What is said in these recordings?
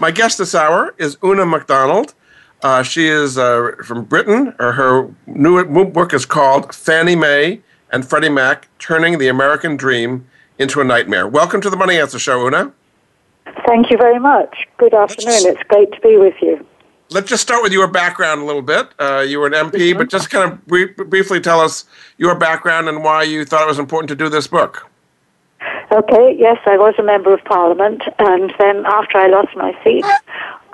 My guest this hour is Oonagh McDonald. Uh, she is uh, from Britain. Her, her new book is called Fannie Mae and Freddie Mac Turning the American Dream into a Nightmare. Welcome to the Money Answer Show, Oonagh. Thank you very much. Good afternoon. Just, it's great to be with you. Let's just start with your background a little bit. Uh, you were an MP, mm-hmm. but just kind of brief, briefly tell us your background and why you thought it was important to do this book. Okay, yes, I was a member of Parliament, and then after I lost my seat,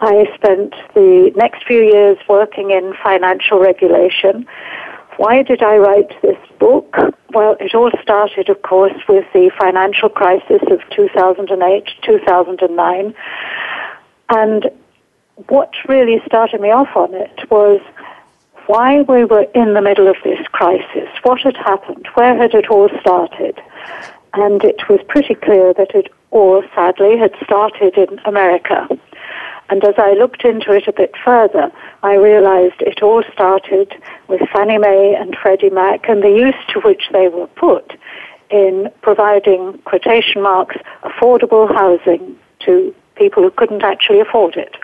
I spent the next few years working in financial regulation. Why did I write this book? Well, it all started, of course, with the financial crisis of 2008, 2009. And what really started me off on it was why we were in the middle of this crisis. What had happened? Where had it all started? And it was pretty clear that it all, sadly, had started in America. And as I looked into it a bit further, I realized it all started with Fannie Mae and Freddie Mac and the use to which they were put in providing quotation marks affordable housing to people who couldn't actually afford it.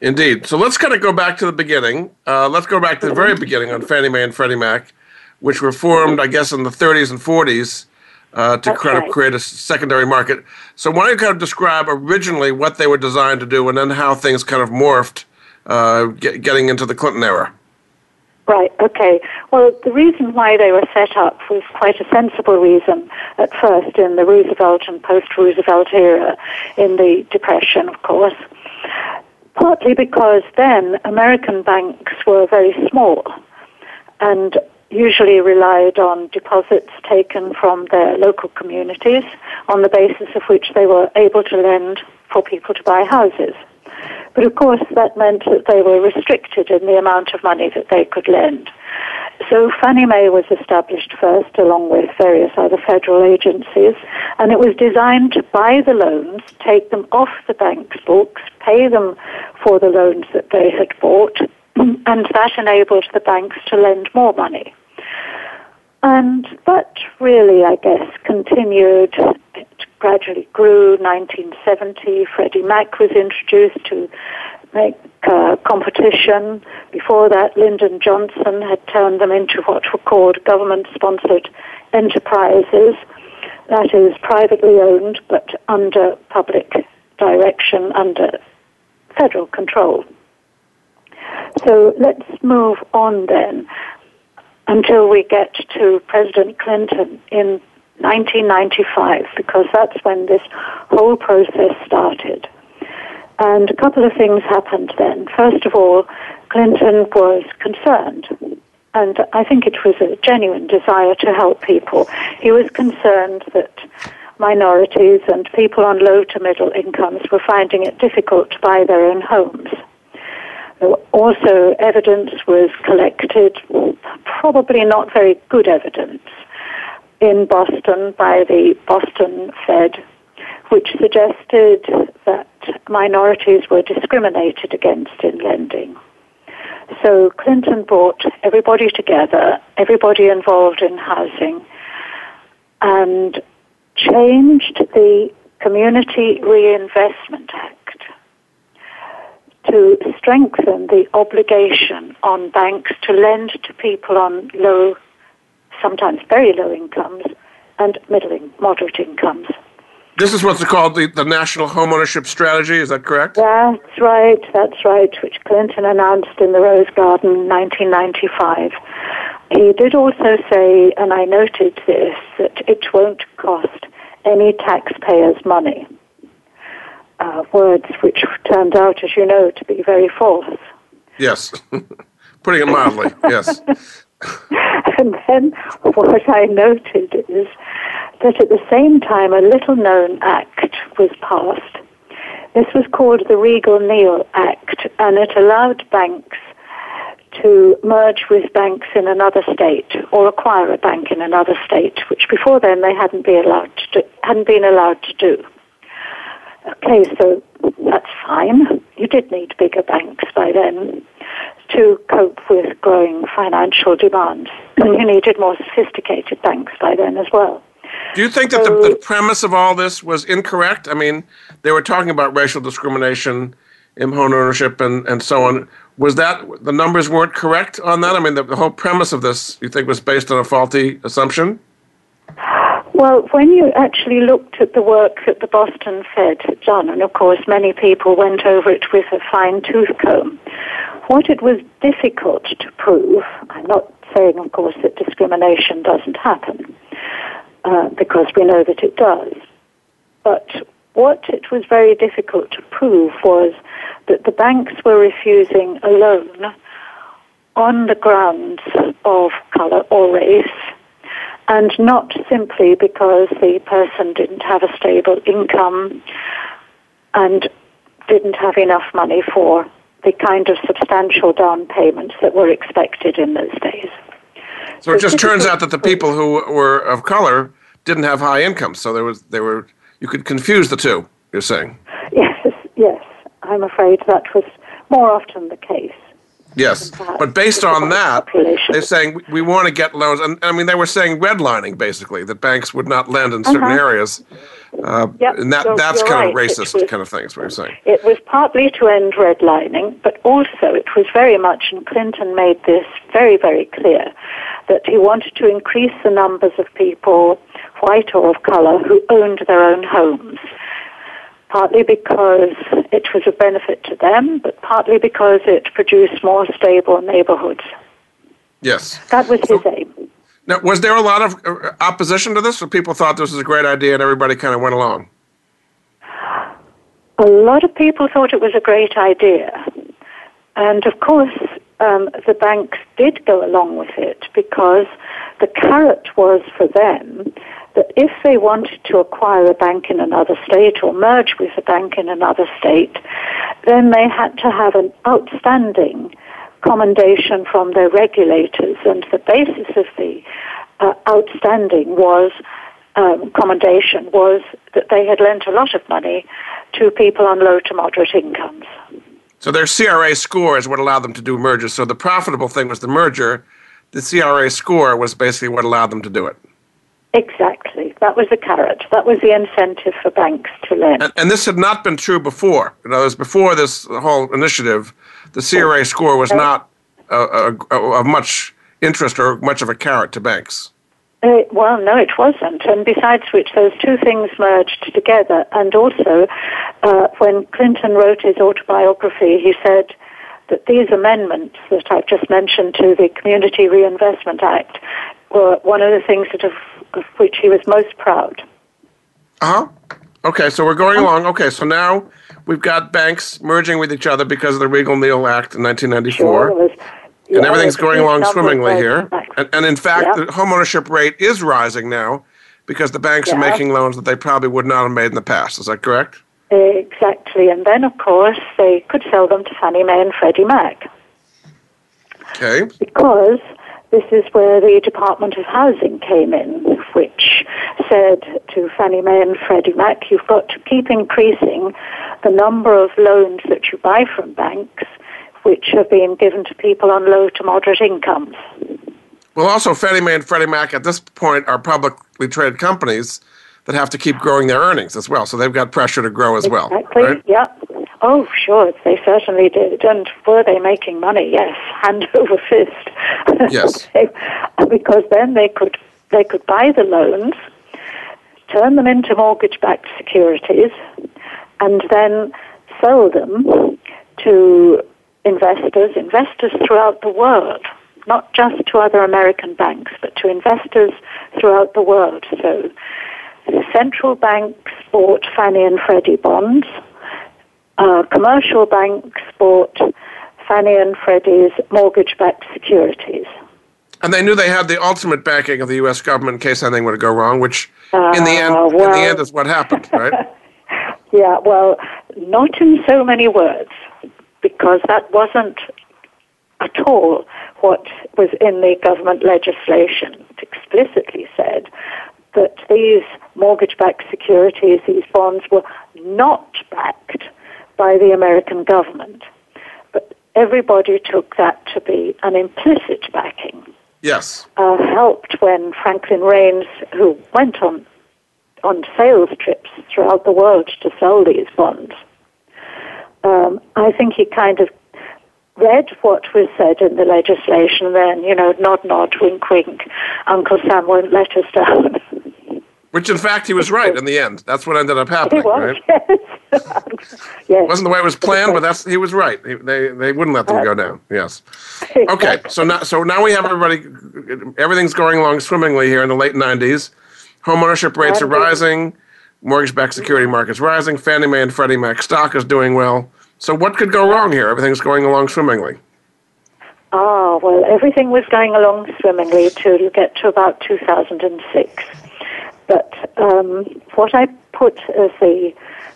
Indeed. So let's kind of go back to the beginning. Uh, let's go back to the very beginning on Fannie Mae and Freddie Mac, which were formed, I guess, in the 30s and 40s uh, to kind of create a secondary market. So why don't you kind of describe originally what they were designed to do and then how things kind of morphed uh, get, getting into the Clinton era? Right, okay. Well, the reason why they were set up was quite a sensible reason at first in the Roosevelt and post Roosevelt era, in the Depression, of course. Partly because then American banks were very small and usually relied on deposits taken from their local communities on the basis of which they were able to lend for people to buy houses. But of course, that meant that they were restricted in the amount of money that they could lend. So Fannie Mae was established first, along with various other federal agencies, and it was designed to buy the loans, take them off the bank's books, pay them for the loans that they had bought, and that enabled the banks to lend more money. And that really, I guess, continued. It gradually grew. 1970, Freddie Mac was introduced to make uh, competition. Before that, Lyndon Johnson had turned them into what were called government-sponsored enterprises. That is privately owned, but under public direction, under federal control. So let's move on then until we get to President Clinton in 1995, because that's when this whole process started. And a couple of things happened then. First of all, Clinton was concerned, and I think it was a genuine desire to help people. He was concerned that minorities and people on low to middle incomes were finding it difficult to buy their own homes. Also, evidence was collected, probably not very good evidence, in Boston by the Boston Fed, which suggested that minorities were discriminated against in lending. So Clinton brought everybody together, everybody involved in housing, and changed the Community Reinvestment Act to strengthen the obligation on banks to lend to people on low, sometimes very low incomes, and middle, moderate incomes. This is what's called the, the National Homeownership Strategy, is that correct? That's right, that's right, which Clinton announced in the Rose Garden in 1995. He did also say, and I noted this, that it won't cost any taxpayers money. Uh, words which turned out, as you know, to be very false. Yes, putting it mildly, yes. and then what I noted is that at the same time a little known act was passed. This was called the Riegle-Neal Act, and it allowed banks to merge with banks in another state or acquire a bank in another state, which before then they hadn't been allowed to do, hadn't been allowed to do. Okay, so that's fine. You did need bigger banks by then to cope with growing financial demands. And mm-hmm. you needed more sophisticated banks by then as well. Do you think that the, the, premise of all this was incorrect? I mean, they were talking about racial discrimination in home ownership and, and so on. Was that the numbers weren't correct on that? I mean, the, the whole premise of this, you think, was based on a faulty assumption? Well, when you actually looked at the work that the Boston Fed had done, and of course many people went over it with a fine tooth comb, what it was difficult to prove, I'm not saying, of course, that discrimination doesn't happen, uh, because we know that it does, but what it was very difficult to prove was that the banks were refusing a loan on the grounds of colour or race and not simply because the person didn't have a stable income and didn't have enough money for the kind of substantial down payments that were expected in those days. So, so it just turns out that the people who were of color didn't have high incomes, so there was they were you could confuse the two. You're saying? Yes, yes. I'm afraid that was more often the case. Yes, but based on that, they're saying we want to get loans, and I mean they were saying redlining basically that banks would not lend in certain uh-huh. areas, uh, yep. and that so that's kind right. of racist was, kind of thing. Is what you're saying? It was partly to end redlining, but also it was very much, and Clinton made this very very clear that he wanted to increase the numbers of people, white or of color, who owned their own homes partly because it was a benefit to them, but partly because it produced more stable neighborhoods. Yes. That was his aim. Now, was there a lot of uh, opposition to this, or people thought this was a great idea and everybody kind of went along? A lot of people thought it was a great idea. And of course, um, the banks did go along with it because the carrot was for them that if they wanted to acquire a bank in another state or merge with a bank in another state, then they had to have an outstanding commendation from their regulators. And the basis of the uh, outstanding was um, commendation was that they had lent a lot of money to people on low to moderate incomes. So their CRA score is what allowed them to do mergers. So the profitable thing was the merger. The CRA score was basically what allowed them to do it. Exactly. That was the carrot. That was the incentive for banks to lend. And, and this had not been true before. In other words, before this whole initiative, the CRA score was not of much interest or much of a carrot to banks. Uh, well, no, it wasn't. And besides which, those two things merged together. And also, uh, when Clinton wrote his autobiography, he said that these amendments that I've just mentioned to the Community Reinvestment Act were one of the things that have of which he was most proud. Uh huh. Okay, so we're going along. Okay, so now we've got banks merging with each other because of the Riegle-Neal Act in 1994. Sure, yeah, and everything's going along swimmingly here. And, and, in fact, yeah. the homeownership rate is rising now because the banks yeah. are making loans that they probably would not have made in the past. Is that correct? Exactly. And then, of course, they could sell them to Fannie Mae and Freddie Mac. Okay. Because this is where the Department of Housing came in, which said to Fannie Mae and Freddie Mac, you've got to keep increasing the number of loans that you buy from banks, which are being given to people on low to moderate incomes. Well, also, Fannie Mae and Freddie Mac at this point are publicly traded companies that have to keep growing their earnings as well. So they've got pressure to grow as exactly. well. Exactly. Right? Yeah. Oh, sure, they certainly did. And were they making money? Yes, hand over fist. Yes. because then they could they could buy the loans, turn them into mortgage-backed securities, and then sell them to investors, investors throughout the world, not just to other American banks, but to investors throughout the world. So central banks bought Fannie and Freddie bonds uh, commercial banks bought Fannie and Freddie's mortgage-backed securities. And they knew they had the ultimate backing of the U.S. government in case anything were to go wrong, which in the end, Uh, well- in the end, is what happened, right? Yeah, well, not in so many words, because that wasn't at all what was in the government legislation. It explicitly said that these mortgage backed securities, these bonds, were not backed by the American government. But everybody took that to be an implicit backing yes. uh, helped when Franklin Raines, who went on on sales trips throughout the world to sell these bonds, um, I think he kind of read what was said in the legislation. Then, you know, nod, nod, wink, wink. Uncle Sam won't let us down. Which, in fact, he was right in the end. That's what ended up he happening, was, right? yes. yes. wasn't the way it was planned, but that's he was right. He, they they wouldn't let them go down. Yes. Okay. So now so now we have everybody. Everything's going along swimmingly here in the late '90s. Homeownership rates are rising. Mortgage-backed security markets rising. Fannie Mae and Freddie Mac stock is doing well. So what could go wrong here? Everything's going along swimmingly. Ah, well, everything was going along swimmingly till you get to about 2006. But um, what I put as the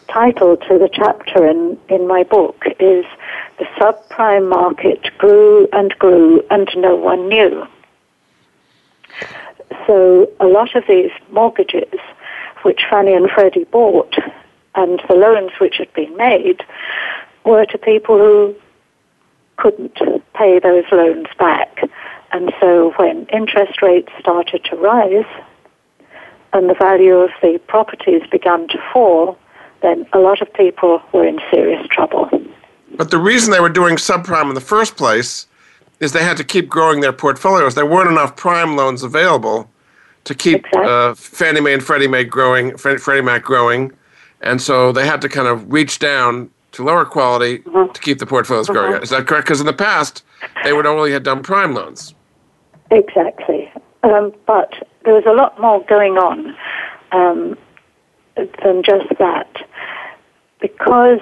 title to the chapter in, in my book is The Subprime Market Grew and Grew and No One Knew. So a lot of these mortgages, which Fannie and Freddie bought, and the loans which had been made, were to people who couldn't pay those loans back. And so when interest rates started to rise and the value of the properties began to fall, then a lot of people were in serious trouble. But the reason they were doing subprime in the first place is they had to keep growing their portfolios. There weren't enough prime loans available to keep Exactly. uh, Fannie Mae and Freddie Mae growing, Freddie Mac growing, and so they had to kind of reach down to lower quality to keep the portfolios growing. Is that correct? Because in the past, they would only have done prime loans. Exactly. Um, but there was a lot more going on um, than just that. Because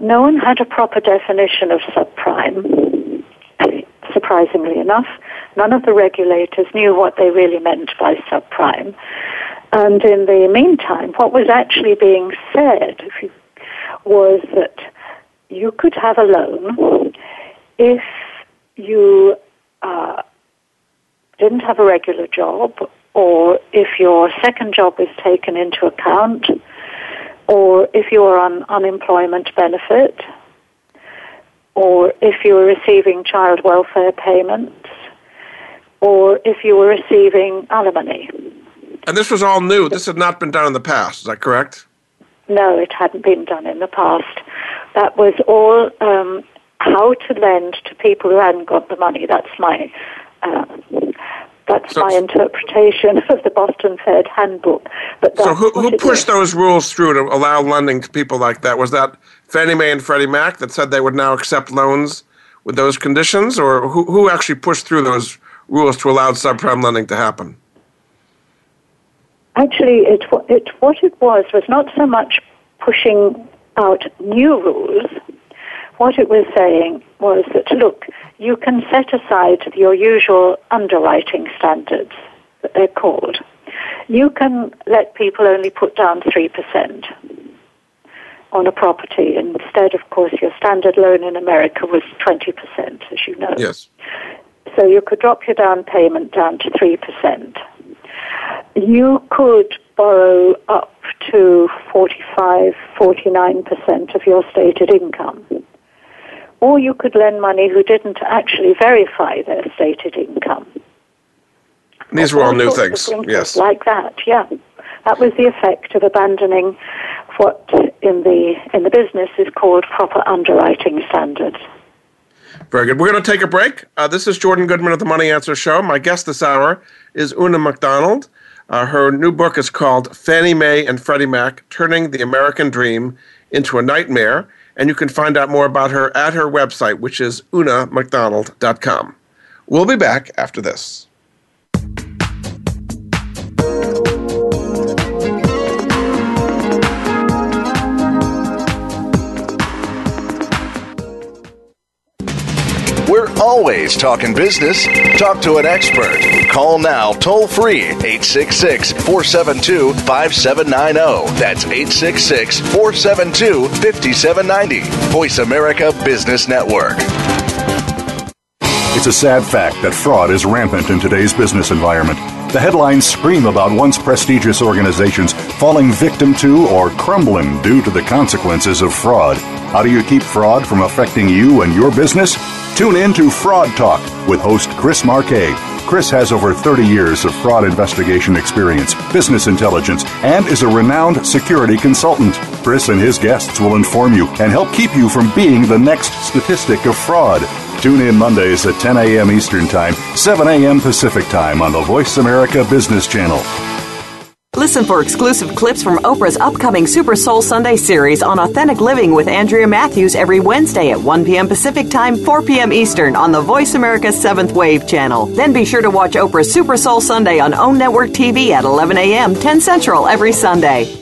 no one had a proper definition of subprime, surprisingly enough. None of the regulators knew what they really meant by subprime. And in the meantime, what was actually being said was that you could have a loan if you uh, didn't have a regular job, or if your second job is taken into account, or if you are on unemployment benefit, or if you are receiving child welfare payments, or if you were receiving alimony. And this was all new. This had not been done in the past. Is that correct? No, it hadn't been done in the past. That was all um, how to lend to people who hadn't got the money. That's my uh, that's So- my interpretation of the Boston Fed handbook. But So who, who pushed those rules through to allow lending to people like that? Was that Fannie Mae and Freddie Mac that said they would now accept loans with those conditions, or who, who actually pushed through those rules to allow subprime lending to happen? Actually, it, it, what it was was not so much pushing out new rules. What it was saying was that, look, you can set aside your usual underwriting standards, that they're called. You can let people only put down 3% on a property. Instead, of course, your standard loan in America was 20%, as you know. Yes. So you could drop your down payment down to 3%. You could borrow up to 45, 49% of your stated income. Or you could lend money who didn't actually verify their stated income. These were all new things. Yes. Like that, yeah. That was the effect of abandoning what in the in the business is called proper underwriting standards. Very good. We're going to take a break. Uh, this is Jordan Goodman of the Money Answer Show. My guest this hour is Oonagh McDonald. Uh, her new book is called Fannie Mae and Freddie Mac Turning the American Dream into a Nightmare. And you can find out more about her at her website, which is oonaghmcdonald.com. We'll be back after this. Always talking business. Talk to an expert. Call now toll free 866 472 5790. That's 866 472 5790. Voice America Business Network. It's a sad fact that fraud is rampant in today's business environment. The headlines scream about once prestigious organizations falling victim to or crumbling due to the consequences of fraud. How do you keep fraud from affecting you and your business? Tune in to Fraud Talk with host Chris Marquet. Chris has over 30 years of fraud investigation experience, business intelligence, and is a renowned security consultant. Chris and his guests will inform you and help keep you from being the next statistic of fraud. Tune in Mondays at 10 a.m. Eastern Time, 7 a.m. Pacific Time on the Voice America Business Channel. Listen for exclusive clips from Oprah's upcoming Super Soul Sunday series on authentic living with Andrea Matthews every Wednesday at 1 p.m. Pacific Time, 4 p.m. Eastern on the Voice America 7th Wave channel. Then be sure to watch Oprah's Super Soul Sunday on OWN Network TV at 11 a.m., 10 Central every Sunday.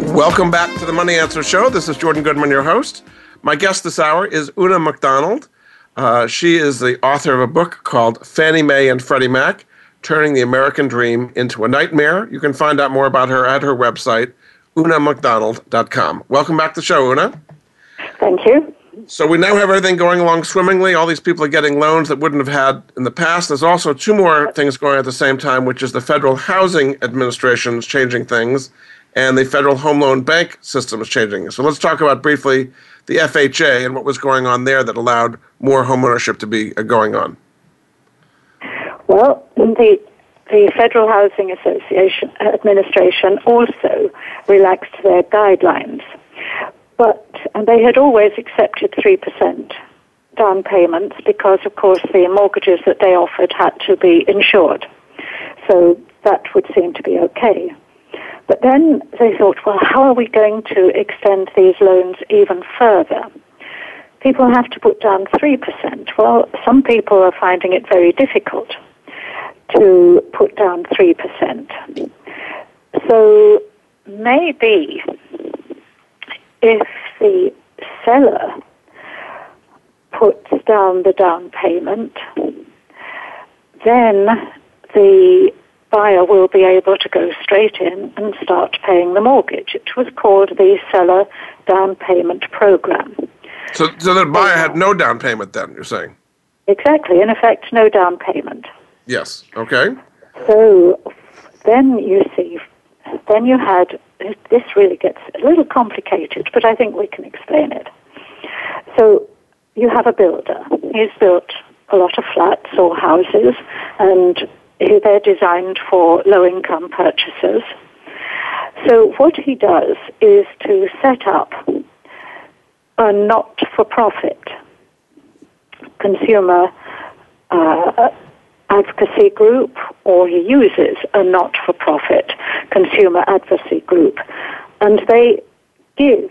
Welcome back to the Money Answer Show. This is Jordan Goodman, your host. My guest this hour is Oonagh McDonald. Uh, she is the author of a book called Fannie Mae and Freddie Mac Turning the American Dream into a Nightmare. You can find out more about her at her website, oonaghmcdonald.com. Welcome back to the show, Oonagh. Thank you. So we now have everything going along swimmingly. All these people are getting loans that wouldn't have had in the past. There's also two more things going at the same time, which is the Federal Housing Administration is changing things, and the Federal Home Loan Bank system is changing. So let's talk about briefly the FHA and what was going on there that allowed more homeownership to be uh, going on. Well, the the Federal Housing Association Administration also relaxed their guidelines, but and they had always accepted three percent down payments because, of course, the mortgages that they offered had to be insured. So that would seem to be okay. But then they thought, well, how are we going to extend these loans even further? People have to put down 3%. Well, some people are finding it very difficult to put down 3%. So maybe if the seller puts down the down payment, then the buyer will be able to go straight in and start paying the mortgage. It was called the Seller Down Payment Program. So, so the buyer had no down payment then, you're saying? Exactly. In effect, no down payment. Yes. Okay. So then you see, then you had, this really gets a little complicated, but I think we can explain it. So you have a builder. He's built a lot of flats or houses, and they're designed for low income purchasers. So what he does is to set up a not for profit consumer uh, advocacy group or he uses a not for profit consumer advocacy group. And they give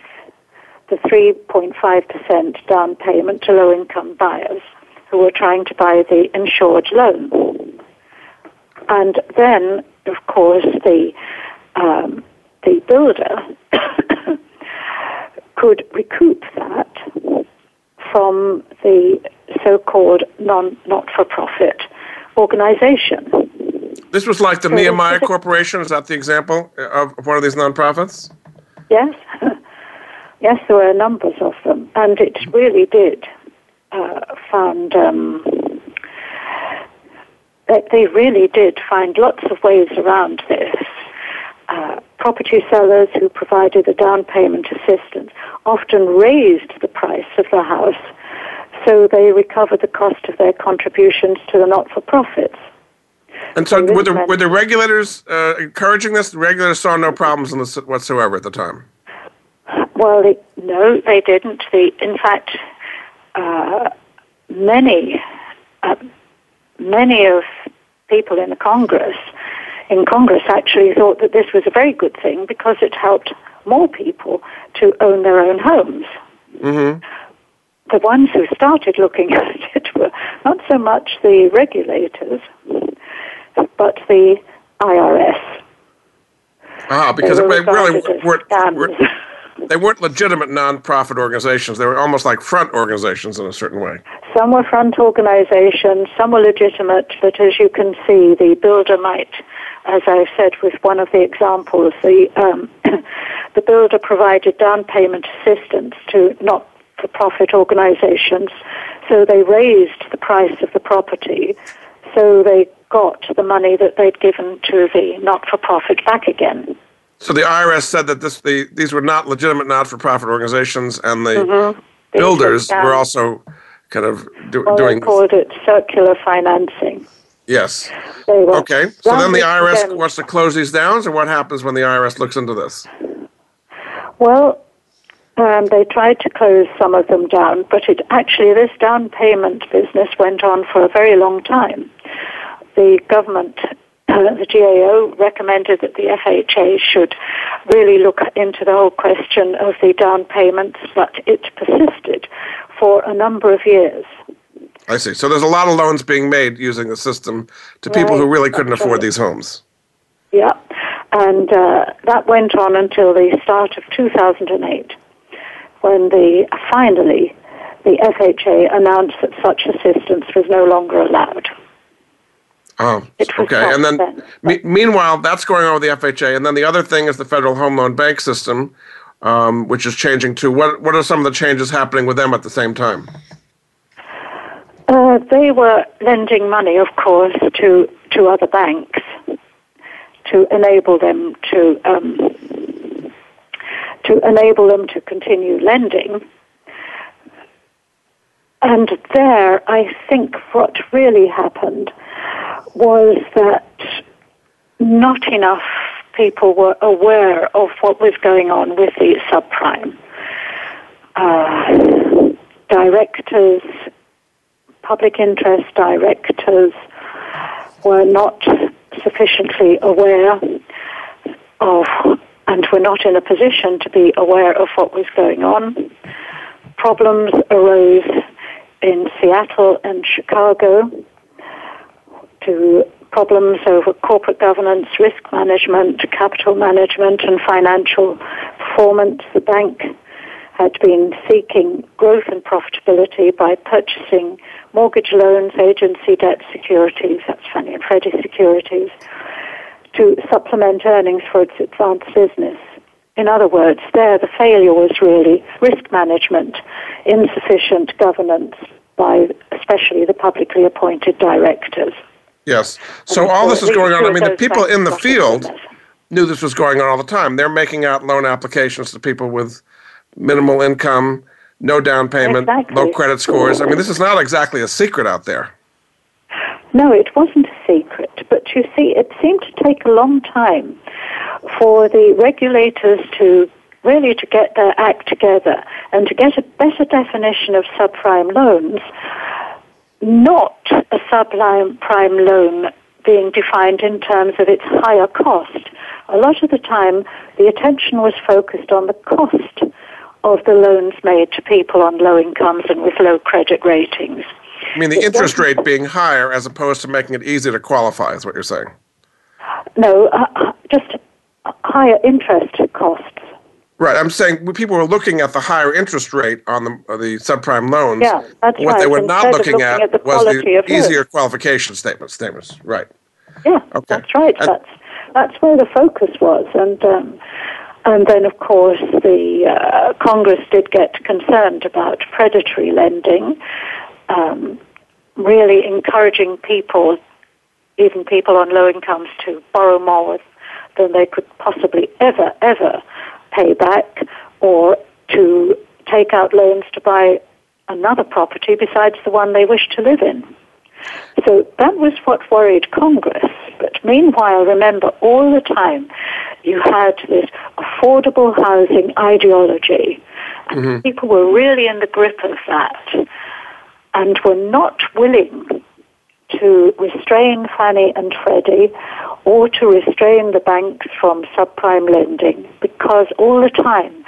the 3.5% down payment to low income buyers who are trying to buy the insured loan. And then, of course, the um, the builder could recoup that from the so-called non not-for-profit organization. This was like the so Nehemiah Corporation. Is that the example of one of these nonprofits? Yes, yes, there were numbers of them, and it really did uh, found. Um, that they really did find lots of ways around this. Uh, property sellers who provided the down payment assistance often raised the price of the house so they recovered the cost of their contributions to the not-for-profits. And so, were the, were the regulators uh, encouraging this? The regulators saw no problems in this whatsoever at the time. Well, they, no, they didn't. They, in fact, uh, many uh, many of people in the Congress, in Congress actually thought that this was a very good thing because it helped more people to own their own homes. Mm-hmm. The ones who started looking at it were not so much the regulators, but the IRS. Ah, because They it were really regarded as weren't, scams. weren't they weren't legitimate nonprofit organizations. They were almost like front organizations in a certain way. Some were front organizations, some were legitimate, but as you can see, the builder might, as I've said with one of the examples, the, um, the builder provided down payment assistance to not for profit organizations, so they raised the price of the property, so they got the money that they'd given to the not for profit back again. So the IRS said that this the, these were not legitimate not-for-profit organizations, and the Mm-hmm. Builders were were also kind of do, Well, doing. they called it circular financing. Yes. Okay. So then the IRS them- wants to close these down. or what happens when the IRS looks into this? Well, um, they tried to close some of them down, but it actually this down payment business went on for a very long time. The government, the GAO, recommended that the FHA should really look into the whole question of the down payments, but it persisted for a number of years. I see. So there's a lot of loans being made using the system to people who really couldn't that's afford right. these homes. Yeah, and uh, that went on until the start of 2008, when the finally the FHA announced that such assistance was no longer allowed. Oh, okay. And then, me- meanwhile, that's going on with the FHA. And then the other thing is the Federal Home Loan Bank System, um, which is changing too. What What are some of the changes happening with them at the same time? Uh, they were lending money, of course, to to other banks to enable them to um, to enable them to continue lending. And there, I think what really happened was that not enough people were aware of what was going on with the subprime. Uh, directors, public interest directors were not sufficiently aware of and were not in a position to be aware of what was going on. Problems arose in Seattle and Chicago to problems over corporate governance, risk management, capital management, and financial performance. The bank had been seeking growth and profitability by purchasing mortgage loans, agency debt securities, that's Fannie and Freddie securities, to supplement earnings for its advanced business. In other words, there the failure was really risk management, insufficient governance by especially the publicly appointed directors. Yes. So all this is going on. I mean, the people in the field knew this was going on all the time. They're making out loan applications to people with minimal income, no down payment, Exactly. low credit scores. I mean, this is not exactly a secret out there. No, it wasn't a secret, but you see, it seemed to take a long time for the regulators to really to get their act together and to get a better definition of subprime loans, not a subprime prime loan being defined in terms of its higher cost. A lot of the time, the attention was focused on the cost of the loans made to people on low incomes and with low credit ratings. I mean, the interest rate being higher as opposed to making it easy to qualify is what you're saying. No, uh, uh, just higher interest costs. Right. I'm saying people were looking at the higher interest rate on the uh, the subprime loans. Yeah, that's what they were not instead of looking, looking at, at the was the easier qualification statements. Statements. Right. Yeah, Okay. that's right. And- that's that's where the focus was, and um, and then of course the uh, Congress did get concerned about predatory lending, um, really encouraging people, even people on low incomes, to borrow more than they could possibly ever ever pay back, or to take out loans to buy another property besides the one they wish to live in. So that was what worried Congress. But meanwhile, remember, all the time you had this affordable housing ideology, and mm-hmm. people were really in the grip of that and were not willing to restrain Fannie and Freddie or to restrain the banks from subprime lending because all the time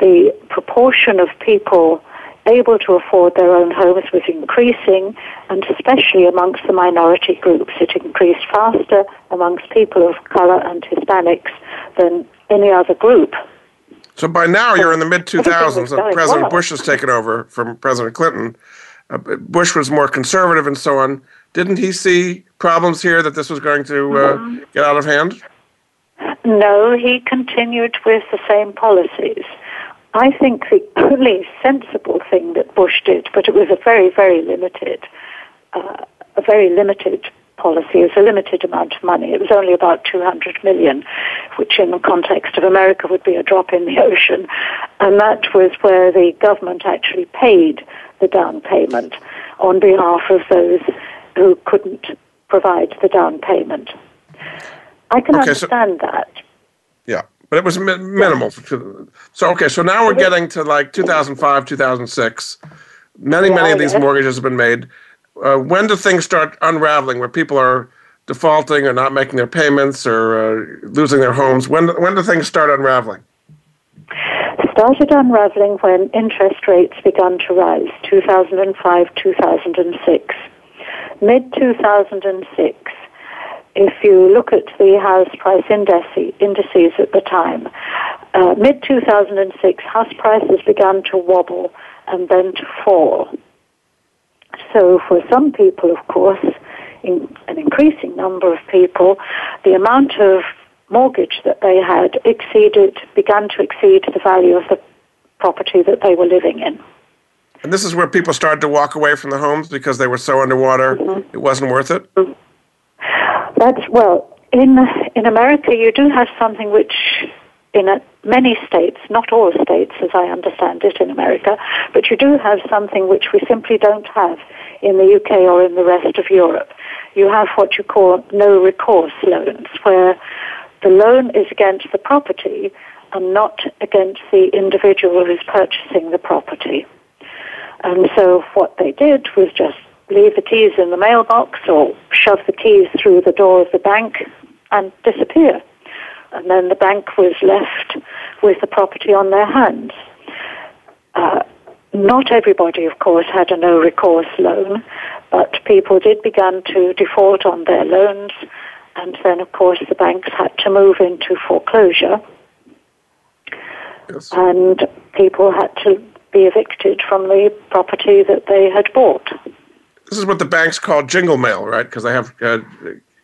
the proportion of people able to afford their own homes was increasing, and especially amongst the minority groups. It increased faster amongst people of color and Hispanics than any other group. So by now you're in the mid 2000s, and President well. Bush has taken over from President Clinton. Uh, Bush was more conservative and so on. Didn't he see problems here that this was going to uh, mm-hmm. get out of hand? No, he continued with the same policies. I think the only sensible thing that Bush did, but it was a very, very limited, uh, a very limited policy. It was a limited amount of money. It was only about 200 million, which in the context of America would be a drop in the ocean. And that was where the government actually paid the down payment on behalf of those who couldn't provide the down payment. I can okay, understand so, that. Yeah, but it was mi- minimal. So, okay, so now we're getting to like 2005, 2006. Many, yeah, many of these mortgages have been made. Uh, when do things start unraveling where people are defaulting or not making their payments or uh, losing their homes? When, when do things start unraveling? Started unraveling when interest rates began to rise, 2005, 2006. Mid 2006, if you look at the house price indices at the time, uh, mid 2006, house prices began to wobble and then to fall. So, for some people, of course, in an increasing number of people, the amount of mortgage that they had exceeded, began to exceed the value of the property that they were living in. And this is where people started to walk away from the homes because they were so underwater, mm-hmm. it wasn't worth it? That's well, in in America, you do have something which, in a, many states, not all states, as I understand it, in America, but you do have something which we simply don't have in the UK or in the rest of Europe. You have what you call no recourse loans, where the loan is against the property and not against the individual who's purchasing the property. And so what they did was just leave the keys in the mailbox or shove the keys through the door of the bank and disappear. And then the bank was left with the property on their hands. Uh, not everybody, of course, had a no recourse loan, but people did begin to default on their loans, and then, of course, the banks had to move into foreclosure. Yes. And people had to be evicted from the property that they had bought. This is what the banks call jingle mail, right? Because they have uh,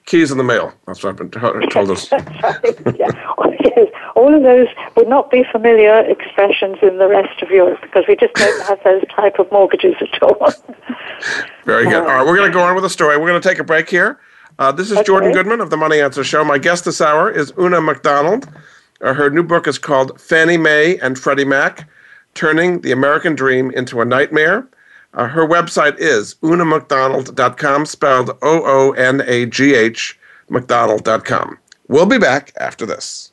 keys in the mail. That's what I've been t- told us. yeah. yes. All of those would not be familiar expressions in the rest of Europe because we just don't have those type of mortgages at all. Very good. All right, we're going to go on with the story. We're going to take a break here. Uh, this is okay. Jordan Goodman of the Money Answer Show. My guest this hour is Oonagh McDonald. Uh, her new book is called Fannie Mae and Freddie Mac Turning the American Dream into a Nightmare. Uh, her website is oonaghmcdonald.com, spelled O O N A G H, McDonald.com. We'll be back after this.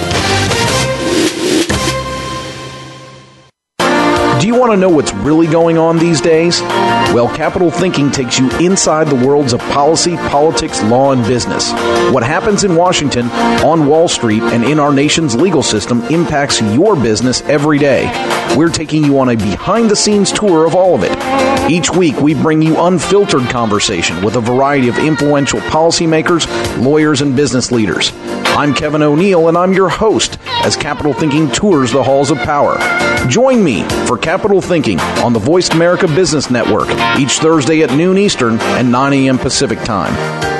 Do you want to know what's really going on these days? Well, Capital Thinking takes you inside the worlds of policy, politics, law, and business. What happens in Washington, on Wall Street, and in our nation's legal system impacts your business every day. We're taking you on a behind the scenes tour of all of it. Each week, we bring you unfiltered conversation with a variety of influential policymakers, lawyers, and business leaders. I'm Kevin O'Neill, and I'm your host as Capital Thinking tours the halls of power. Join me for Capital Thinking on the Voice America Business Network each Thursday at noon Eastern and 9 a.m. Pacific Time.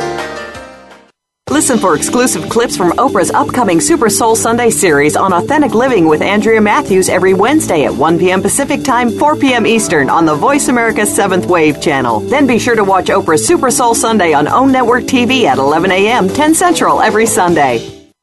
Listen for exclusive clips from Oprah's upcoming Super Soul Sunday series on Authentic Living with Andrea Matthews every Wednesday at 1 p.m. Pacific Time, 4 p.m. Eastern on the Voice America 7th Wave channel. Then be sure to watch Oprah's Super Soul Sunday on OWN Network TV at 11 a.m., 10 Central every Sunday.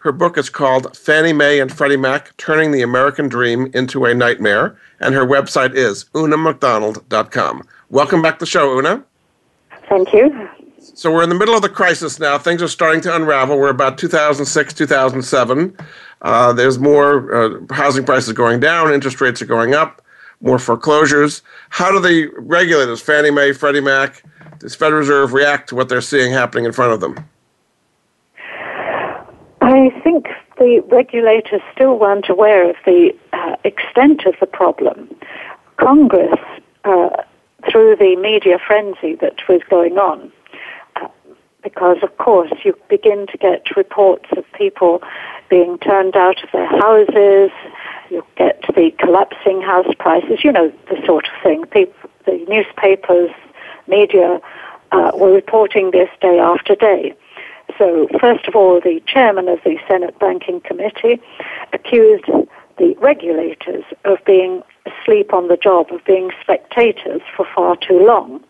Her book is called Fannie Mae and Freddie Mac Turning the American Dream into a Nightmare, and her website is oonaghmcdonald.com. Welcome back to the show, Oonagh. Thank you. So we're in the middle of the crisis now. Things are starting to unravel. We're about 2006, 2007. Uh, there's more uh, housing prices going down, interest rates are going up, more foreclosures. How do the regulators, Fannie Mae, Freddie Mac, this Federal Reserve, react to what they're seeing happening in front of them? I think the regulators still weren't aware of the uh, extent of the problem. Congress, uh, through the media frenzy that was going on, uh, because of course you begin to get reports of people being turned out of their houses, you get the collapsing house prices, you know, the sort of thing. People, the newspapers, media uh, were reporting this day after day. So, first of all, the chairman of the Senate Banking Committee accused the regulators of being asleep on the job, of being spectators for far too long.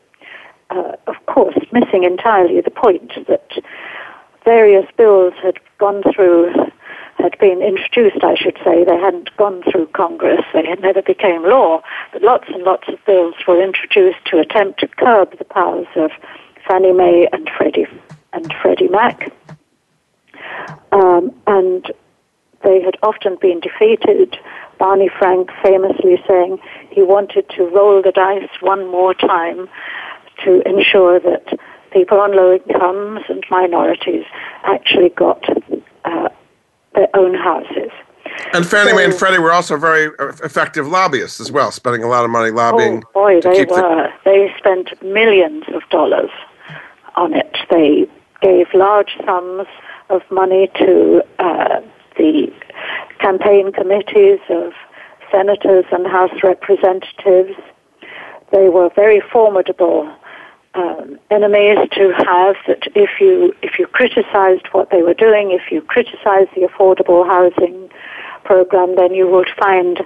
Uh, of course, missing entirely the point that various bills had gone through, had been introduced, I should say. They hadn't gone through Congress, they had never became law, but lots and lots of bills were introduced to attempt to curb the powers of Fannie Mae and Freddie and Freddie Mac. Um, and they had often been defeated. Barney Frank famously saying he wanted to roll the dice one more time to ensure that people on low incomes and minorities actually got uh, their own houses. And Fannie so, Mae and Freddie were also very effective lobbyists as well, spending a lot of money lobbying. Oh boy, they were. The... They spent millions of dollars on it. They gave large sums of money to uh, the campaign committees of senators and House representatives. They were very formidable um, enemies to have. That if you if you criticized what they were doing, if you criticized the affordable housing program, then you would find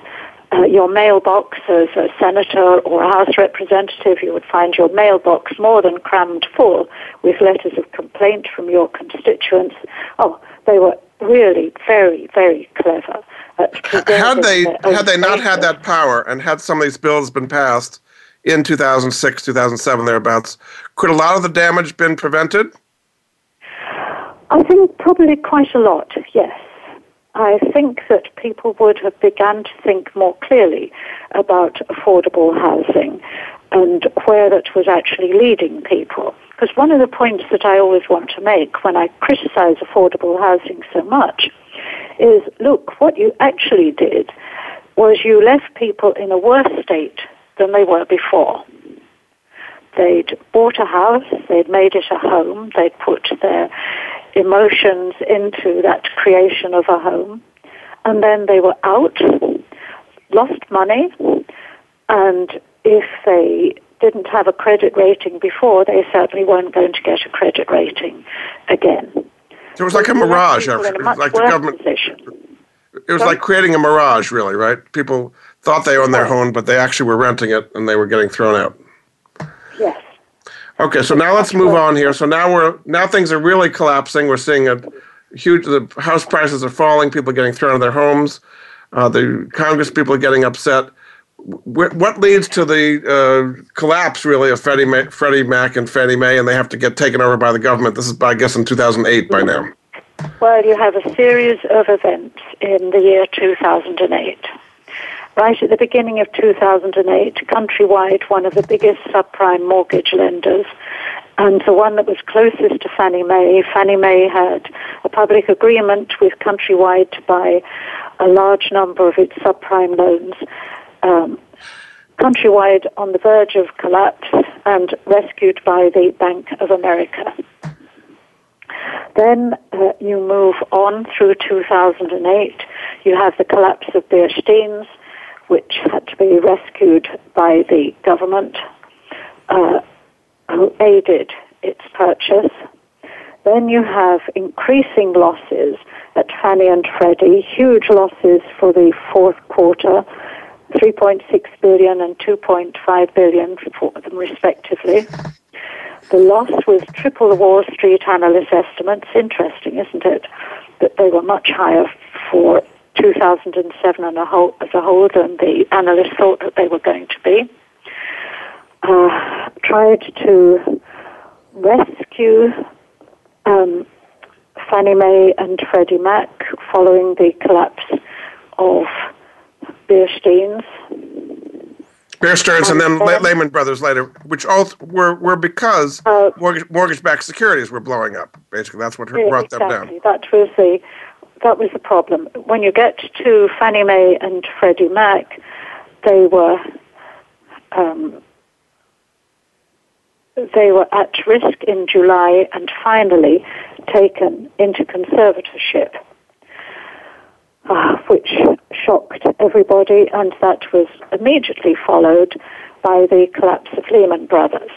uh, your mailbox as a senator or a House representative, you would find your mailbox more than crammed full with letters of complaint from your constituents. Oh, they were really very, very clever. had they had they not had that power and had some of these bills been passed in 2006, 2007, thereabouts, could a lot of the damage been prevented? I think probably quite a lot. Yes. I think that people would have begun to think more clearly about affordable housing and where that was actually leading people. Because one of the points that I always want to make when I criticize affordable housing so much is look, what you actually did was you left people in a worse state than they were before. They'd bought a house, they'd made it a home, they'd put their emotions into that creation of a home, and then they were out, lost money, and if they didn't have a credit rating before, they certainly weren't going to get a credit rating again. So it was like a mirage. It was like the government. Position. It was so, like creating a mirage, really, right? People thought they owned their home, but they actually were renting it, and they were getting thrown out. Yes. Okay, so now let's move on here. So now we're now things are really collapsing. We're seeing a huge the house prices are falling. People are getting thrown out of their homes. Uh, the Congress people are getting upset. What leads to the uh, collapse, really, of Freddie, Ma- Freddie Mac and Fannie Mae, and they have to get taken over by the government? This is, I guess, in 2008 by now. Well, you have a series of events in the year 2008. Right at the beginning of 2008, Countrywide, one of the biggest subprime mortgage lenders, and the one that was closest to Fannie Mae, Fannie Mae had a public agreement with Countrywide to buy a large number of its subprime loans. Um, Countrywide on the verge of collapse and rescued by the Bank of America. Then uh, you move on through 2008. You have the collapse of Stearns, which had to be rescued by the government, uh, who aided its purchase. Then you have increasing losses at Fannie and Freddie, huge losses for the fourth quarter, 3.6 billion and 2.5 billion for them respectively. The loss was triple the Wall Street analyst estimates. Interesting, isn't it? That they were much higher for 2007 as a whole, as a whole than the analysts thought that they were going to be. Uh, tried to rescue um, Fannie Mae and Freddie Mac following the collapse of Bear Stearns. Bear Stearns and, and then Lehman Brothers later, which all were, were because uh, mortgage, mortgage-backed securities were blowing up. Basically, that's what yeah, brought exactly. them down. That was the that was the problem. When you get to Fannie Mae and Freddie Mac, they were um, they were at risk in July and finally taken into conservatorship, uh, which shocked everybody, and that was immediately followed by the collapse of Lehman Brothers.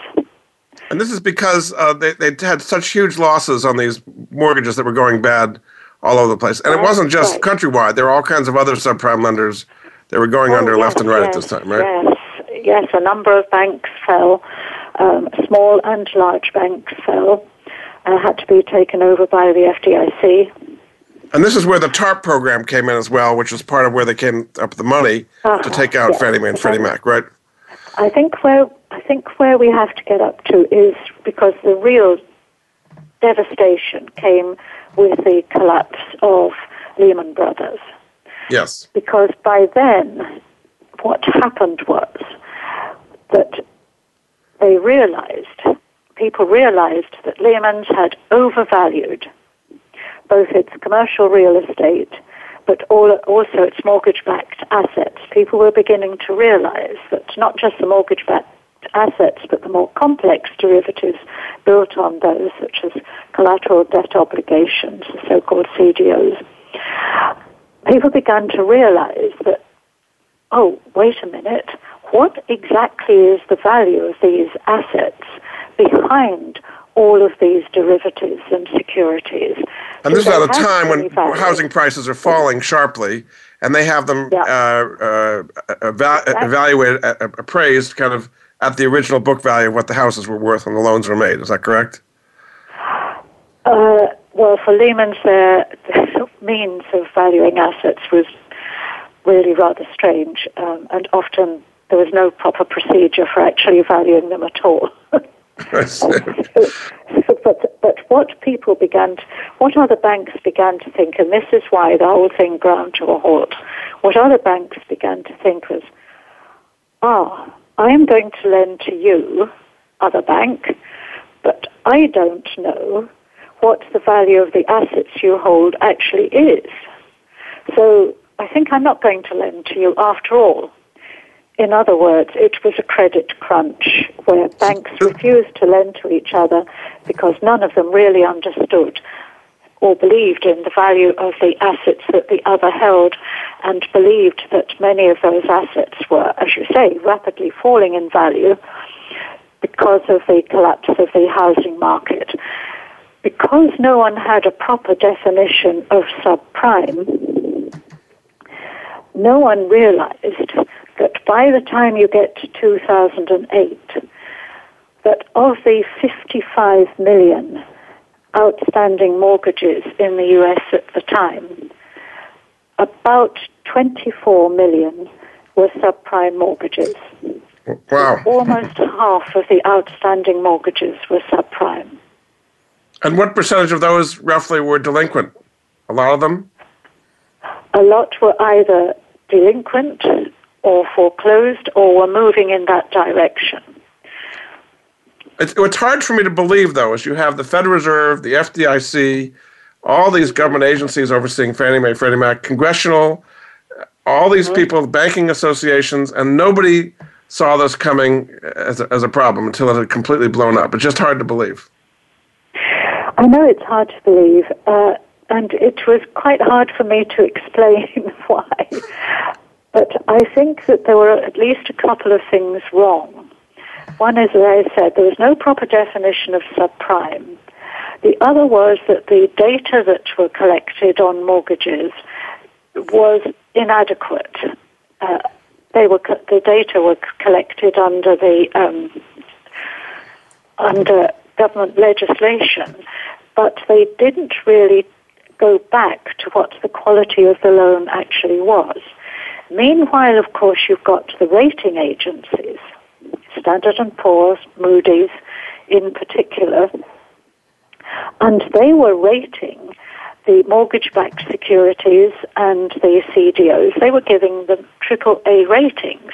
And this is because uh, they, they had such huge losses on these mortgages that were going bad all over the place. And it wasn't just right. countrywide. There were all kinds of other subprime lenders that were going oh, under yes, left and right yes, at this time, right? Yes, yes. A number of banks fell. Um, small and large banks fell. Uh, had to be taken over by the FDIC. And this is where the TARP program came in as well, which was part of where they came up with the money uh, to take out yes. Fannie Mae and Freddie Mac, right? I think where I think where we have to get up to is because the real devastation came with the collapse of Lehman Brothers. Yes. Because by then, what happened was that they realized, people realized that Lehman's had overvalued both its commercial real estate but also its mortgage-backed assets. People were beginning to realize that not just the mortgage-backed assets, but the more complex derivatives built on those, such as collateral debt obligations, the so-called CDOs, people began to realize that, oh, wait a minute, what exactly is the value of these assets behind all of these derivatives and securities? And this is at a time when value? housing prices are falling sharply, and they have them yeah. uh, uh, eva- evaluated, uh, appraised, kind of at the original book value of what the houses were worth when the loans were made. Is that correct? Uh, well, for Lehman's, their, their means of valuing assets was really rather strange, um, and often there was no proper procedure for actually valuing them at all. so, but, but what people began to, what other banks began to think, and this is why the whole thing ground to a halt, what other banks began to think was, ah, I am going to lend to you, other bank, but I don't know what the value of the assets you hold actually is. So I think I'm not going to lend to you after all. In other words, it was a credit crunch where banks refused to lend to each other because none of them really understood or believed in the value of the assets that the other held and believed that many of those assets were, as you say, rapidly falling in value because of the collapse of the housing market. Because no one had a proper definition of subprime, no one realized that by the time you get to 2008, that of the 55 million outstanding mortgages in the US at the time, about 24 million were subprime mortgages. Wow. Almost half of the outstanding mortgages were subprime. And what percentage of those roughly were delinquent? A lot of them? A lot were either delinquent or foreclosed or were moving in that direction. It's, it's hard for me to believe, though, as you have the Federal Reserve, the FDIC, all these government agencies overseeing Fannie Mae, Freddie Mac, congressional, all these mm-hmm. people, banking associations, and nobody saw this coming as a, as a problem until it had completely blown up. It's just hard to believe. I know it's hard to believe, uh, and it was quite hard for me to explain why. But I think that there were at least a couple of things wrong. One is, as I said, there was no proper definition of subprime. The other was that the data that were collected on mortgages was inadequate. Uh, they were the data were collected under the um, under government legislation, but they didn't really go back to what the quality of the loan actually was. Meanwhile, of course, you've got the rating agencies, Standard & Poor's, Moody's in particular, and they were rating the mortgage-backed securities and the CDOs. They were giving them triple A ratings.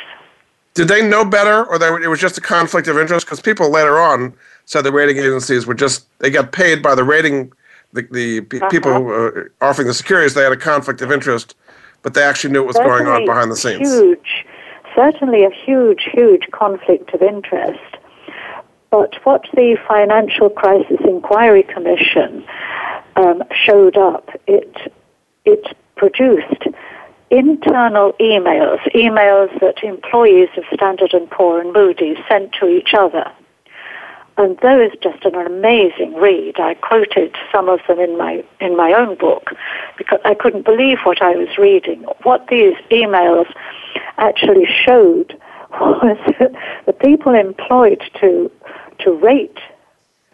Did they know better, or they, it was just a conflict of interest? Because people later on said the rating agencies were just they got paid by the rating the, the uh-huh. people uh, offering the securities. They had a conflict of interest, but they actually knew what was going on behind the scenes. Huge, certainly a huge, huge conflict of interest. But what the Financial Crisis Inquiry Commission um, showed up, it it produced internal emails, emails that employees of Standard and Poor and Moody's sent to each other. And those just an amazing read. I quoted some of them in my in my own book because I couldn't believe what I was reading. What these emails actually showed was the people employed to to rate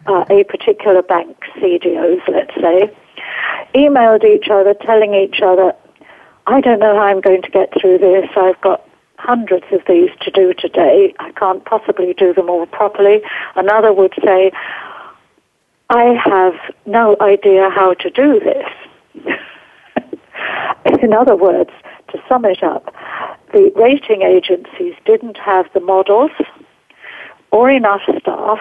uh, a particular bank's CDOs, let's say, emailed each other telling each other, I don't know how I'm going to get through this. I've got hundreds of these to do today. I can't possibly do them all properly. Another would say, I have no idea how to do this. In other words, to sum it up, the rating agencies didn't have the models or enough staff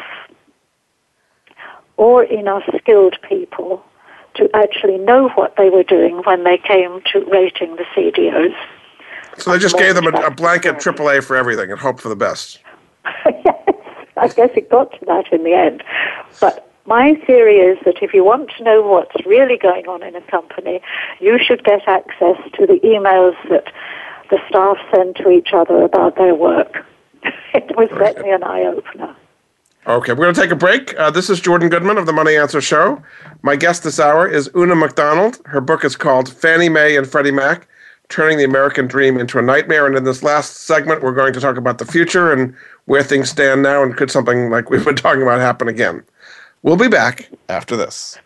or enough skilled people to actually know what they were doing when they came to rating the CDOs. So they just gave them a, a blanket AAA for everything and hoped for the best. yes, I guess it got to that in the end. But my theory is that if you want to know what's really going on in a company, you should get access to the emails that the staff send to each other about their work. it was certainly an eye opener. Okay, we're going to take a break. Uh, this is Jordan Goodman of the Money Answer Show. My guest this hour is Oonagh McDonald. Her book is called Fannie Mae and Freddie Mac Turning the American Dream into a Nightmare. And in this last segment, we're going to talk about the future and where things stand now and could something like we've been talking about happen again. We'll be back after this.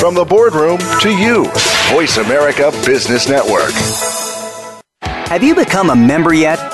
From the boardroom to you, Voice America Business Network. Have you become a member yet?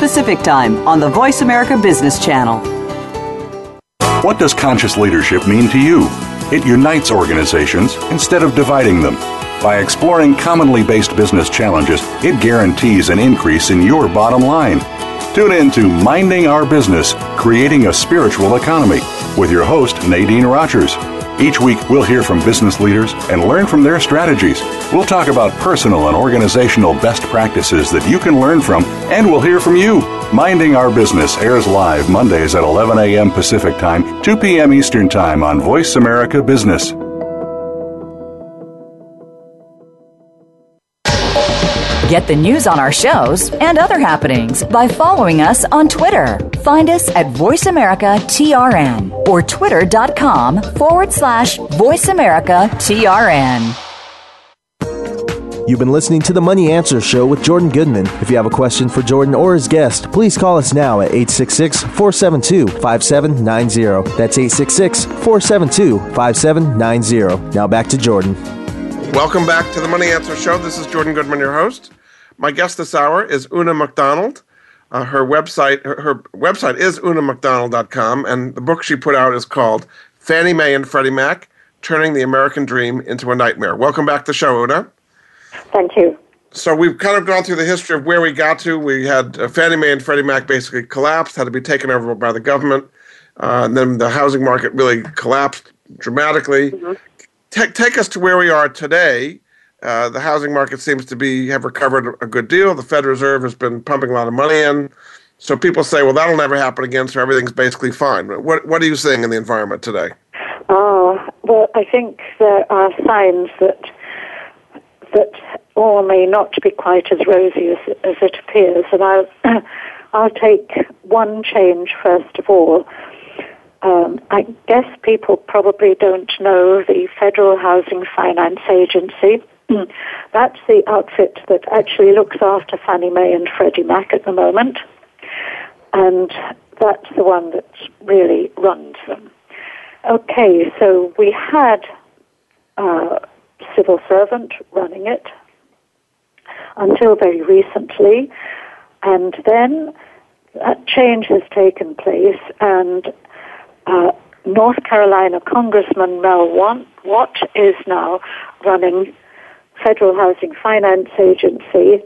Pacific Time on the Voice America Business Channel. What does conscious leadership mean to you? It unites organizations instead of dividing them. By exploring commonly based business challenges, it guarantees an increase in your bottom line. Tune in to Minding Our Business Creating a Spiritual Economy with your host, Nadine Rogers. Each week, we'll hear from business leaders and learn from their strategies. We'll talk about personal and organizational best practices that you can learn from, and we'll hear from you. Minding Our Business airs live Mondays at 11 a.m. Pacific Time, 2 p.m. Eastern Time on Voice America Business. Get the news on our shows and other happenings by following us on Twitter. Find us at VoiceAmericaTRN or twitter.com forward slash VoiceAmericaTRN. You've been listening to the Money Answer Show with Jordan Goodman. If you have a question for Jordan or his guest, please call us now at 866 472 5790. That's 866 472 5790. Now back to Jordan. Welcome back to the Money Answer Show. This is Jordan Goodman, your host. My guest this hour is Oonagh McDonald. Uh, her website her, her, website is oonaghmcdonald.com, and the book she put out is called Fannie Mae and Freddie Mac: Turning the American Dream into a Nightmare. Welcome back to the show, Oonagh. Thank you. So we've kind of gone through the history of where we got to. We had uh, Fannie Mae and Freddie Mac basically collapsed, had to be taken over by the government. Uh, and then the housing market really collapsed dramatically. Mm-hmm. Take, take us to where we are today uh, the housing market seems to be have recovered a good deal. The Fed Reserve has been pumping a lot of money in. So people say, well, that'll never happen again, so everything's basically fine. What, what are you seeing in the environment today? Oh, well, I think there are signs that that all may not be quite as rosy as, as it appears. And I'll, I'll take one change first of all. Um, I guess people probably don't know the Federal Housing Finance Agency That's the outfit that actually looks after Fannie Mae and Freddie Mac at the moment. And that's the one that really runs them. Okay, so we had a civil servant running it until very recently, and then that change has taken place, and uh, North Carolina Congressman Mel Watt is now running Federal Housing Finance Agency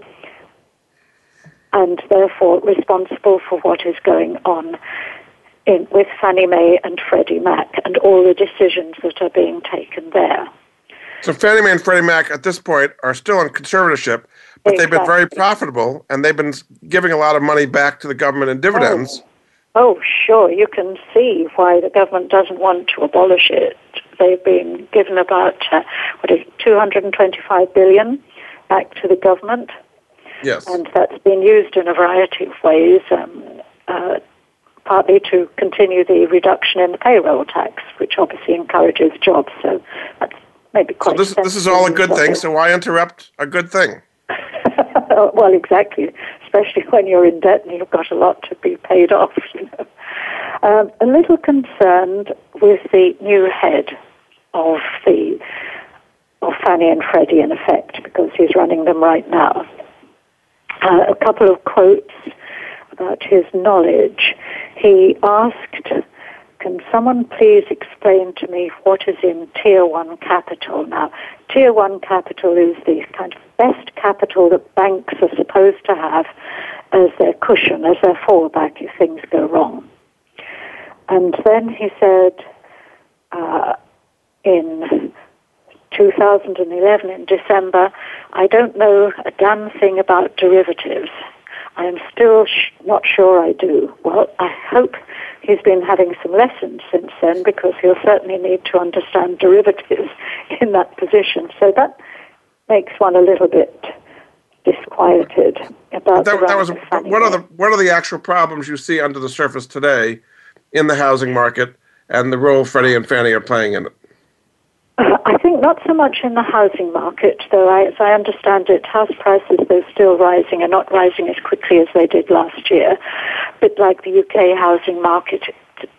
and therefore responsible for what is going on in, with Fannie Mae and Freddie Mac and all the decisions that are being taken there. So Fannie Mae and Freddie Mac at this point are still in conservatorship, but exactly. they've been very profitable and they've been giving a lot of money back to the government in dividends. Oh. Oh, sure. You can see why the government doesn't want to abolish it. They've been given about uh, what is it, 225 billion back to the government. Yes. And that's been used in a variety of ways, um, uh, partly to continue the reduction in the payroll tax, which obviously encourages jobs. So that's maybe quite. So this, this is all a good thing. So why interrupt a good thing? well, exactly. Especially when you're in debt and you've got a lot to be paid off. You know. Um, a little concerned with the new head of the of Fannie and Freddie, in effect, because he's running them right now. Uh, a couple of quotes about his knowledge. He asked can someone please explain to me what is in Tier 1 capital? Now, Tier 1 capital is the kind of best capital that banks are supposed to have as their cushion, as their fallback if things go wrong. And then he said uh, in 2011, in December, I don't know a damn thing about derivatives. I am still sh- not sure I do. Well, I hope he's been having some lessons since then because he'll certainly need to understand derivatives in that position. So that makes one a little bit disquieted about that, that was what are the what are the actual problems you see under the surface today in the housing market and the role Freddie and Fannie are playing in it? Think not so much in the housing market, though. I, as I understand it, house prices, though still rising, are not rising as quickly as they did last year. A bit like the UK housing market,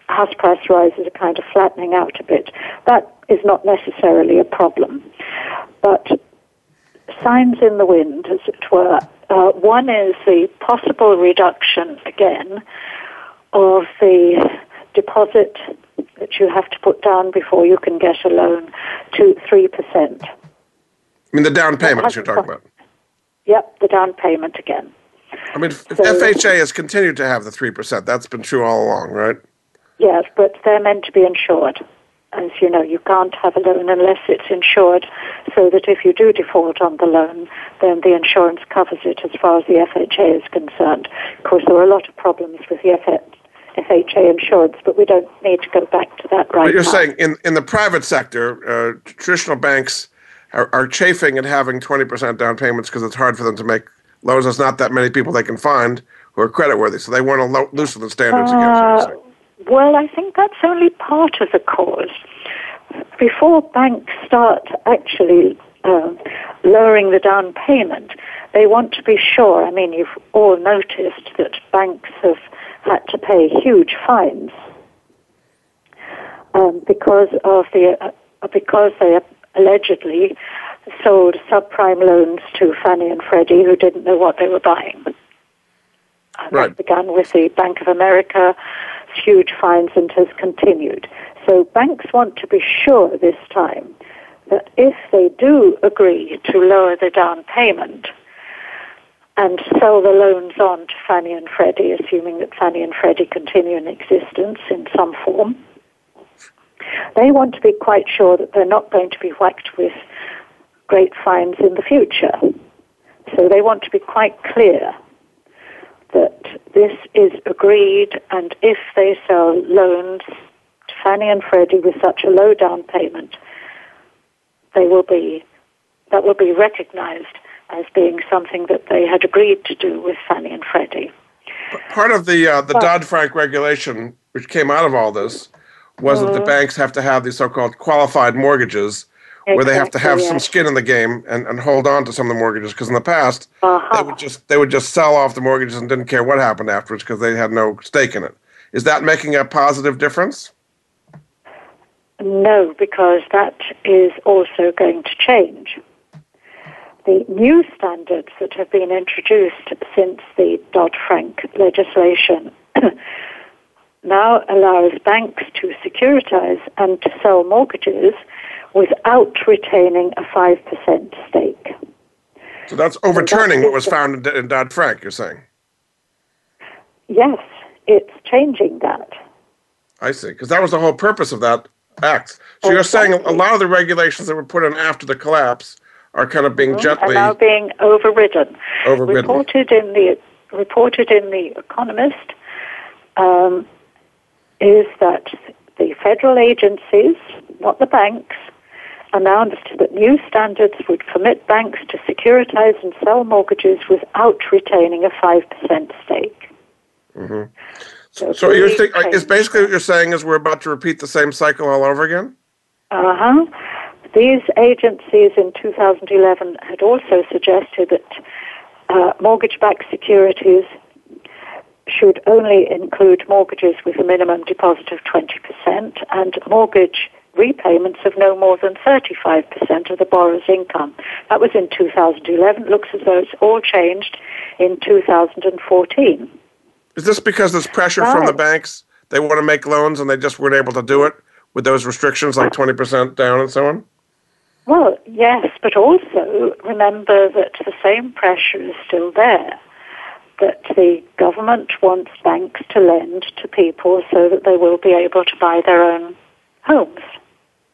house price rises are kind of flattening out a bit. That is not necessarily a problem. But signs in the wind, as it were. Uh, one is the possible reduction, again, of the deposit that you have to put down before you can get a loan to 3%. I mean, the down payment you're talking about? Yep, the down payment again. I mean, so, FHA has continued to have the 3%. That's been true all along, right? Yes, but they're meant to be insured. as you know, you can't have a loan unless it's insured, so that if you do default on the loan, then the insurance covers it as far as the FHA is concerned. Of course, there are a lot of problems with the FHA insurance, but we don't need to go back to that right But you're now. saying in, in the private sector, uh, traditional banks are, are chafing at having 20% down payments because it's hard for them to make loans. There's not that many people they can find who are creditworthy, so they want to lo- loosen the standards again. Uh, saying. well, I think that's only part of the cause. Before banks start actually uh, lowering the down payment, they want to be sure. I mean, you've all noticed that banks have had to pay huge fines um, because of the uh, because they allegedly sold subprime loans to Fannie and Freddie who didn't know what they were buying. And Right. That began with the Bank of America, huge fines, and has continued. So banks want to be sure this time that if they do agree to lower the down payment and sell the loans on to Fannie and Freddie, assuming that Fannie and Freddie continue in existence in some form, they want to be quite sure that they're not going to be whacked with great fines in the future. So they want to be quite clear that this is agreed, and if they sell loans to Fannie and Freddie with such a low down payment, they will be that will be recognized as being something that they had agreed to do with Fannie and Freddie. Part of the uh, the Dodd Frank regulation, which came out of all this, was that the Mhm. banks have to have these so-called qualified mortgages, where they have to have Exactly, some skin in the game and, and hold on to some of the mortgages. Because in the past, Uh-huh. they would just they would just sell off the mortgages and didn't care what happened afterwards because they had no stake in it. Is that making a positive difference? No, because that is also going to change. The new standards that have been introduced since the Dodd Frank legislation now allows banks to securitize and to sell mortgages without retaining a 5% stake. So that's overturning what was found in, in Dodd Frank. You're saying? Yes, it's changing that. I see. Because that was the whole purpose of that act. So you're saying a lot of the regulations that were put in after the collapse are kind of being are gently now being overridden. overridden. Reported in the reported in the Economist um, is that the federal agencies, not the banks, announced that new standards would permit banks to securitize and sell mortgages without retaining a five percent stake. hmm So, So you're really think, is basically what you're saying is we're about to repeat the same cycle all over again? Uh huh. These agencies in 2011 had also suggested that uh, mortgage backed securities should only include mortgages with a minimum deposit of 20% and mortgage repayments of no more than 35% of the borrower's income. That was in 2011. It looks as though it's all changed in 2014. Is this because there's pressure from the banks? They want to make loans and they just weren't able to do it with those restrictions like 20% down and so on? Well, yes, but also remember that the same pressure is still there. That the government wants banks to lend to people so that they will be able to buy their own homes.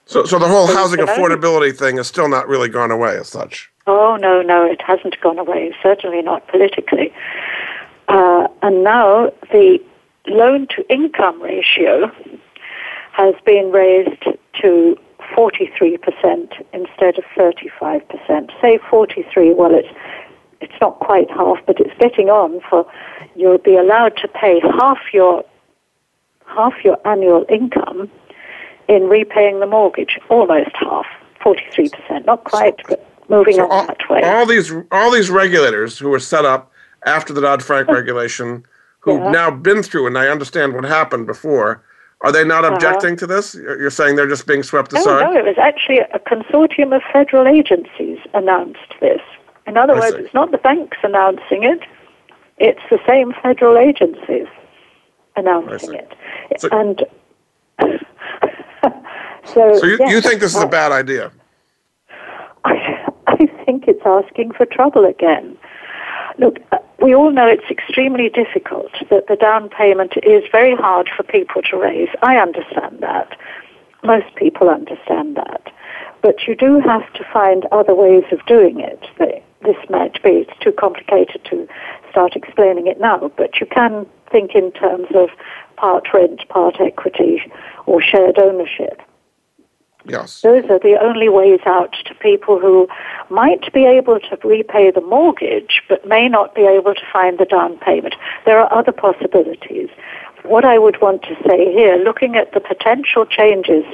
So, so the whole So housing affordability thing is still not really gone away as such. Oh, no, no, it hasn't gone away, certainly not politically. Uh, and now the loan to income ratio has been raised to 43% instead of 35%. Say 43, well, it's, it's not quite half, but it's getting on for you'll be allowed to pay half your, half your annual income in repaying the mortgage, almost half, 43%, not quite, but moving So on all, that way. all these all these regulators who were set up after the Dodd Frank hmm. regulation, who've Yeah. now been through and I understand what happened before, are they not Uh-huh. objecting to this? You're saying they're just being swept No, aside? no, it was actually a consortium of federal agencies announced this. In other I words, see. it's not the banks announcing it, it's the same federal agencies announcing it. So- and so, So you, yes, you think this is a bad idea? I, I think it's asking for trouble again. Look, uh, we all know it's extremely difficult, that the down payment is very hard for people to raise. I understand that. most people understand that. But you do have to find other ways of doing it. This might be, it's too complicated to start explaining it now, but you can think in terms of part rent, part equity, or shared ownership. Yes. Those are the only ways out to people who might be able to repay the mortgage but may not be able to find the down payment. There are other possibilities. What I would want to say here, looking at the potential changes,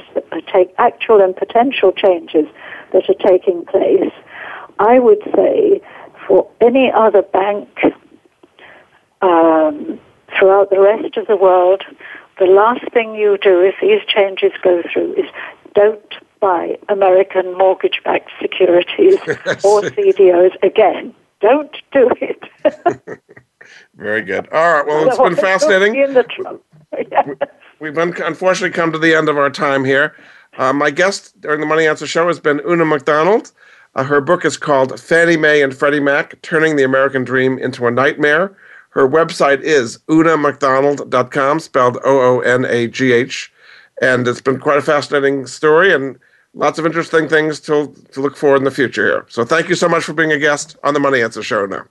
take, actual and potential changes that are taking place, I would say for any other bank um, throughout the rest of the world, the last thing you do if these changes go through is don't buy American mortgage-backed securities or CDOs again. Don't do it. Very good. All right. Well, it's been fascinating. We've unfortunately come to the end of our time here. Uh, my guest during the Money Answer Show has been Oonagh McDonald. Uh, her book is called Fannie Mae and Freddie Mac Turning the American Dream into a Nightmare. Her website is oonaghmcdonald.com, spelled O O N A G H. And it's been quite a fascinating story and lots of interesting things to, to look for in the future here. So thank you so much for being a guest on the Money Answer Show now.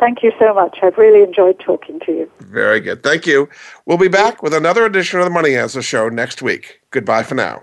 Thank you so much. I've really enjoyed talking to you. Very good. Thank you. We'll be back with another edition of the Money Answer Show next week. Goodbye for now.